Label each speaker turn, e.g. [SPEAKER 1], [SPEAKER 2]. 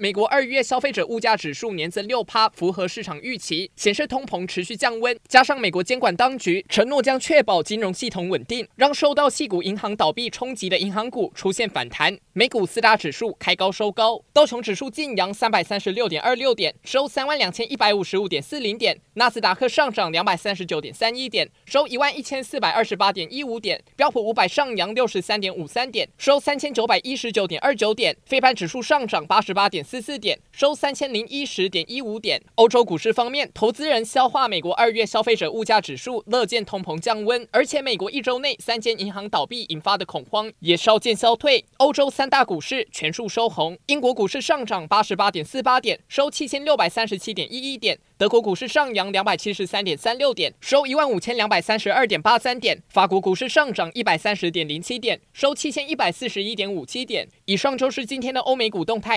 [SPEAKER 1] 美国二月消费者物价指数年增六趴，符合市场预期，显示通膨持续降温。加上美国监管当局承诺将确保金融系统稳定，让受到系股银行倒闭冲击的银行股出现反弹。美股四大指数开高收高，道琼指数劲扬三百三十六点二六点，收三万两千一百五十五点四零点；纳斯达克上涨两百三十九点三一点，收一万一千四百二十八点一五点；标普五百上扬六十三点五三点，收三千九百一十九点二九点；费半指数上涨八十八点。四四点收三千零一十点一五点。欧洲股市方面，投资人消化美国二月消费者物价指数，乐见通膨降温，而且美国一周内三间银行倒闭引发的恐慌也稍见消退。欧洲三大股市全数收红，英国股市上涨八十八点四八点，收七千六百三十七点一一点；德国股市上扬两百七十三点三六点，收一万五千两百三十二点八三点；法国股市上涨一百三十点零七点，收七千一百四十一点五七点。以上就是今天的欧美股动态。